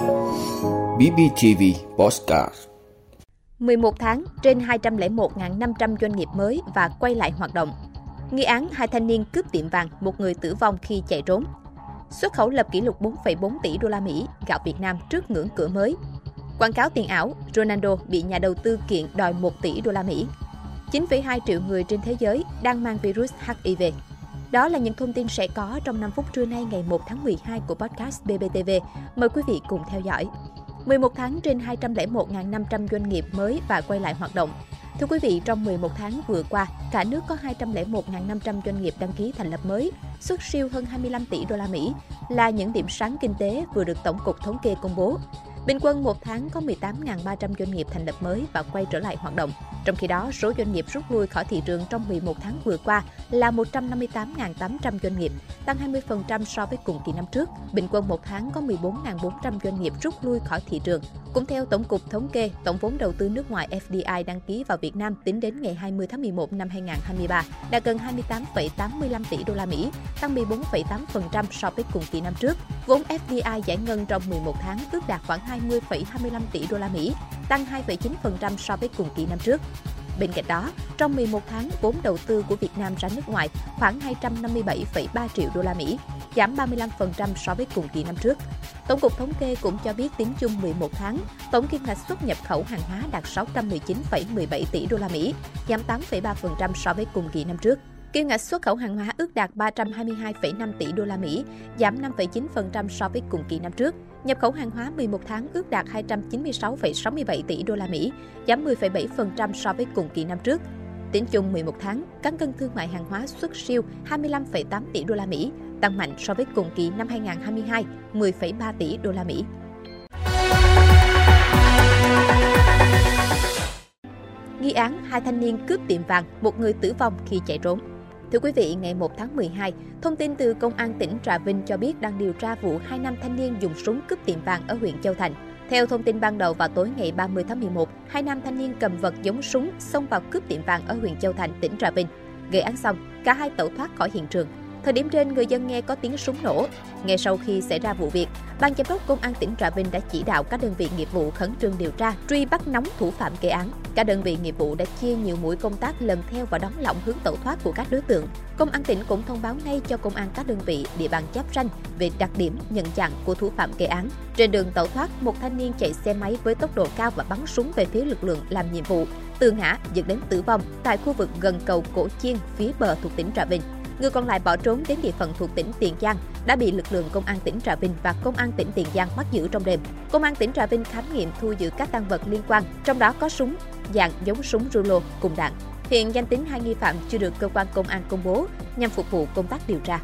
BBTV Postcard 11 tháng, trên 201.500 doanh nghiệp mới và quay lại hoạt động. Nghi án hai thanh niên cướp tiệm vàng, một người tử vong khi chạy trốn. Xuất khẩu lập kỷ lục 4,4 tỷ đô la Mỹ, gạo Việt Nam trước ngưỡng cửa mới. Quảng cáo tiền ảo, Ronaldo bị nhà đầu tư kiện đòi 1 tỷ đô la Mỹ. 9,2 triệu người trên thế giới đang mang virus HIV. Đó là những thông tin sẽ có trong 5 phút trưa nay ngày 1 tháng 12 của podcast BBTV. Mời quý vị cùng theo dõi. 11 tháng trên 201.500 doanh nghiệp mới và quay lại hoạt động. Thưa quý vị, trong 11 tháng vừa qua, cả nước có 201.500 doanh nghiệp đăng ký thành lập mới, xuất siêu hơn 25 tỷ đô la Mỹ, là những điểm sáng kinh tế vừa được Tổng cục Thống kê công bố. Bình quân một tháng có 18.300 doanh nghiệp thành lập mới và quay trở lại hoạt động. Trong khi đó, số doanh nghiệp rút lui khỏi thị trường trong 11 tháng vừa qua là 158.800 doanh nghiệp, tăng 20% so với cùng kỳ năm trước. Bình quân một tháng có 14.400 doanh nghiệp rút lui khỏi thị trường. Cũng theo Tổng cục Thống kê, tổng vốn đầu tư nước ngoài FDI đăng ký vào Việt Nam tính đến ngày 20 tháng 11 năm 2023 đã gần 28,85 tỷ đô la Mỹ, tăng 14,8% so với cùng kỳ năm trước. Vốn FDI giải ngân trong 11 tháng ước đạt khoảng 20,25 tỷ đô la Mỹ, tăng 2,9% so với cùng kỳ năm trước. Bên cạnh đó, trong 11 tháng, vốn đầu tư của Việt Nam ra nước ngoài khoảng 257,3 triệu đô la Mỹ, giảm 35% so với cùng kỳ năm trước. Tổng cục Thống kê cũng cho biết tính chung 11 tháng, tổng kim ngạch xuất nhập khẩu hàng hóa đạt 619,17 tỷ đô la Mỹ, giảm 8,3% so với cùng kỳ năm trước. Kim ngạch xuất khẩu hàng hóa ước đạt 322,5 tỷ đô la Mỹ, giảm 5,9% so với cùng kỳ năm trước. Nhập khẩu hàng hóa 11 tháng ước đạt 296,67 tỷ đô la Mỹ, giảm 10,7% so với cùng kỳ năm trước. Tính chung 11 tháng, cán cân thương mại hàng hóa xuất siêu 25,8 tỷ đô la Mỹ, tăng mạnh so với cùng kỳ năm 2022, 10,3 tỷ đô la Mỹ. Nghi án hai thanh niên cướp tiệm vàng, một người tử vong khi chạy trốn. Thưa quý vị, ngày 1 tháng 12, thông tin từ Công an tỉnh Trà Vinh cho biết đang điều tra vụ hai nam thanh niên dùng súng cướp tiệm vàng ở huyện Châu Thành. Theo thông tin ban đầu vào tối ngày 30 tháng 11, hai nam thanh niên cầm vật giống súng xông vào cướp tiệm vàng ở huyện Châu Thành, tỉnh Trà Vinh. Gây án xong, cả hai tẩu thoát khỏi hiện trường. Thời điểm trên, người dân nghe có tiếng súng nổ. Ngay sau khi xảy ra vụ việc, Ban giám đốc công an tỉnh Trà Vinh đã chỉ đạo các đơn vị nghiệp vụ khẩn trương điều tra, truy bắt nóng thủ phạm gây án. Các đơn vị nghiệp vụ đã chia nhiều mũi công tác lần theo và đón lỏng hướng tẩu thoát của các đối tượng. Công an tỉnh cũng thông báo ngay cho công an các đơn vị địa bàn giáp ranh về đặc điểm nhận dạng của thủ phạm gây án. Trên đường tẩu thoát, một thanh niên chạy xe máy với tốc độ cao và bắn súng về phía lực lượng làm nhiệm vụ, từ ngã dẫn đến tử vong tại khu vực gần cầu Cổ Chiên phía bờ thuộc tỉnh Trà Vinh. Người còn lại bỏ trốn đến địa phận thuộc tỉnh Tiền Giang, đã bị lực lượng công an tỉnh Trà Vinh và công an tỉnh Tiền Giang bắt giữ trong đêm. Công an tỉnh Trà Vinh khám nghiệm thu giữ các tăng vật liên quan, trong đó có súng dạng giống súng rulo cùng đạn. Hiện danh tính hai nghi phạm chưa được cơ quan công an công bố nhằm phục vụ công tác điều tra.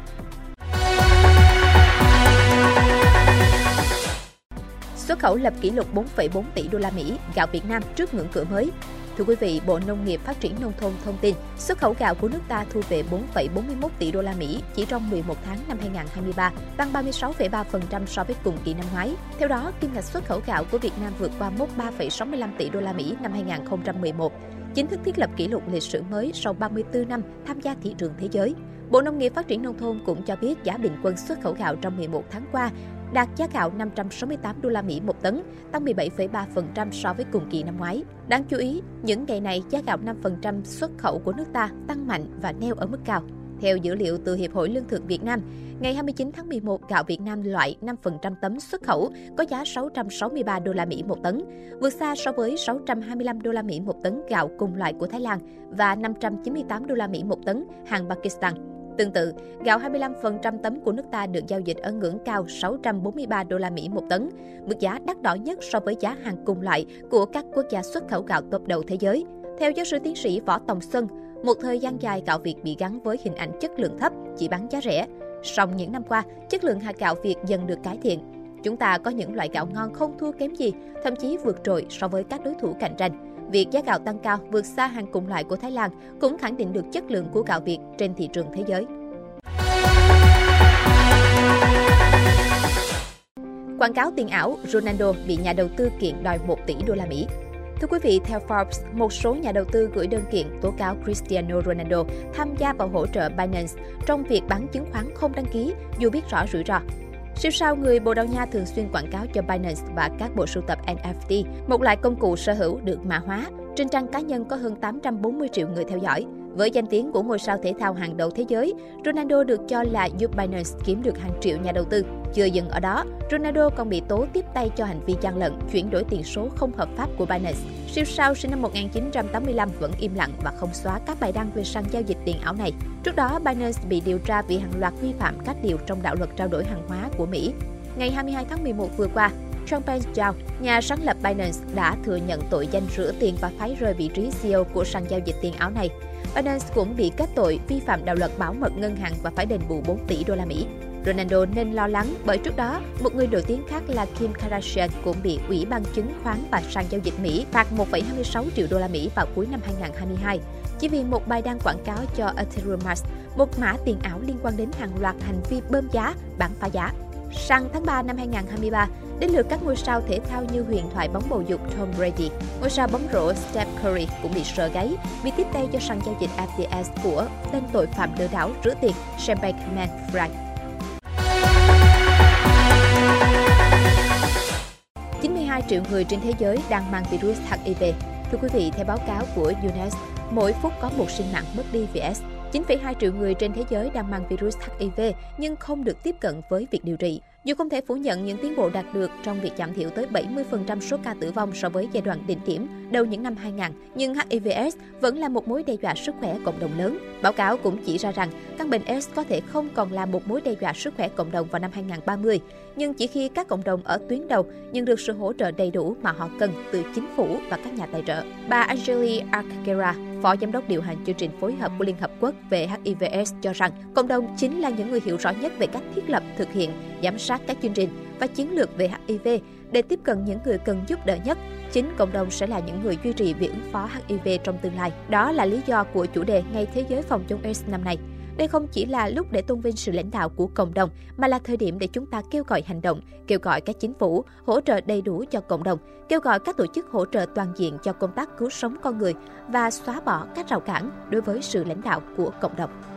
Xuất khẩu lập kỷ lục 4,4 tỷ đô la Mỹ, gạo Việt Nam trước ngưỡng cửa mới. Thưa quý vị, Bộ Nông nghiệp Phát triển Nông thôn thông tin, xuất khẩu gạo của nước ta thu về 4,41 tỷ đô la Mỹ chỉ trong 11 tháng năm 2023, tăng 36,3% so với cùng kỳ năm ngoái. Theo đó, kim ngạch xuất khẩu gạo của Việt Nam vượt qua mốc 3,65 tỷ đô la Mỹ năm 2011, chính thức thiết lập kỷ lục lịch sử mới sau 34 năm tham gia thị trường thế giới. Bộ Nông nghiệp Phát triển Nông thôn cũng cho biết giá bình quân xuất khẩu gạo trong 11 tháng qua đạt giá gạo 568 đô la Mỹ một tấn, tăng 17,3% so với cùng kỳ năm ngoái. Đáng chú ý, những ngày này giá gạo 5% xuất khẩu của nước ta tăng mạnh và neo ở mức cao. Theo dữ liệu từ Hiệp hội Lương thực Việt Nam, ngày 29 tháng 11, gạo Việt Nam loại 5% tấm xuất khẩu có giá 663 đô la Mỹ một tấn, vượt xa so với 625 đô la Mỹ một tấn gạo cùng loại của Thái Lan và 598 đô la Mỹ một tấn hàng Pakistan. Tương tự, gạo 25% tấm của nước ta được giao dịch ở ngưỡng cao 643 đô la Mỹ một tấn, mức giá đắt đỏ nhất so với giá hàng cùng loại của các quốc gia xuất khẩu gạo top đầu thế giới. Theo giáo sư tiến sĩ Võ Tòng Xuân, một thời gian dài gạo Việt bị gắn với hình ảnh chất lượng thấp, chỉ bán giá rẻ. Song những năm qua, chất lượng hạt gạo Việt dần được cải thiện. Chúng ta có những loại gạo ngon không thua kém gì, thậm chí vượt trội so với các đối thủ cạnh tranh. Việc giá gạo tăng cao vượt xa hàng cùng loại của Thái Lan cũng khẳng định được chất lượng của gạo Việt trên thị trường thế giới. Quảng cáo tiền ảo, Ronaldo bị nhà đầu tư kiện đòi 1 tỷ đô la Mỹ. Thưa quý vị, theo Forbes, một số nhà đầu tư gửi đơn kiện tố cáo Cristiano Ronaldo tham gia vào hỗ trợ Binance trong việc bán chứng khoán không đăng ký dù biết rõ rủi ro. Siêu sao người Bồ Đào Nha thường xuyên quảng cáo cho Binance và các bộ sưu tập NFT, một loại công cụ sở hữu được mã hóa. Trên trang cá nhân có hơn 840 triệu người theo dõi. Với danh tiếng của ngôi sao thể thao hàng đầu thế giới, Ronaldo được cho là giúp Binance kiếm được hàng triệu nhà đầu tư. Chưa dừng ở đó, Ronaldo còn bị tố tiếp tay cho hành vi gian lận, chuyển đổi tiền số không hợp pháp của Binance. Siêu sao sinh năm 1985 vẫn im lặng và không xóa các bài đăng về sàn giao dịch tiền ảo này. Trước đó, Binance bị điều tra vì hàng loạt vi phạm các điều trong đạo luật trao đổi hàng hóa của Mỹ. Ngày 22 tháng 11 vừa qua, Changpeng Zhao, nhà sáng lập Binance, đã thừa nhận tội danh rửa tiền và phái rơi vị trí CEO của sàn giao dịch tiền ảo này. Binance cũng bị kết tội vi phạm đạo luật bảo mật ngân hàng và phải đền bù 4 tỷ đô la Mỹ. Ronaldo nên lo lắng bởi trước đó, một người nổi tiếng khác là Kim Kardashian cũng bị Ủy ban chứng khoán và sàn giao dịch Mỹ phạt 1,26 triệu đô la Mỹ vào cuối năm 2022 chỉ vì một bài đăng quảng cáo cho Ethereum Max, một mã tiền ảo liên quan đến hàng loạt hành vi bơm giá, bán phá giá. Sang tháng 3 năm 2023, đến lượt các ngôi sao thể thao như huyền thoại bóng bầu dục Tom Brady, ngôi sao bóng rổ Steph Curry cũng bị sờ gáy vì tiếp tay cho sàn giao dịch FTX của tên tội phạm lừa đảo rửa tiền Sam Bankman-Fried. 92 triệu người trên thế giới đang mang virus HIV. Thưa quý vị, theo báo cáo của UNES, mỗi phút có một sinh mạng mất đi vì S. 9,2 triệu người trên thế giới đang mang virus HIV nhưng không được tiếp cận với việc điều trị. Dù không thể phủ nhận những tiến bộ đạt được trong việc giảm thiểu tới 70% số ca tử vong so với giai đoạn đỉnh điểm đầu những năm 2000, nhưng HIVS vẫn là một mối đe dọa sức khỏe cộng đồng lớn. Báo cáo cũng chỉ ra rằng căn bệnh AIDS có thể không còn là một mối đe dọa sức khỏe cộng đồng vào năm 2030, nhưng chỉ khi các cộng đồng ở tuyến đầu nhận được sự hỗ trợ đầy đủ mà họ cần từ chính phủ và các nhà tài trợ. Bà Angeli Arcagera, Phó Giám đốc điều hành chương trình phối hợp của Liên Hợp Quốc về HIVS cho rằng cộng đồng chính là những người hiểu rõ nhất về cách thiết lập, thực hiện, giám sát các chương trình và chiến lược về HIV để tiếp cận những người cần giúp đỡ nhất. Chính cộng đồng sẽ là những người duy trì việc ứng phó HIV trong tương lai. Đó là lý do của chủ đề Ngày Thế giới phòng chống AIDS năm nay. Đây không chỉ là lúc để tôn vinh sự lãnh đạo của cộng đồng, mà là thời điểm để chúng ta kêu gọi hành động, kêu gọi các chính phủ hỗ trợ đầy đủ cho cộng đồng, kêu gọi các tổ chức hỗ trợ toàn diện cho công tác cứu sống con người và xóa bỏ các rào cản đối với sự lãnh đạo của cộng đồng.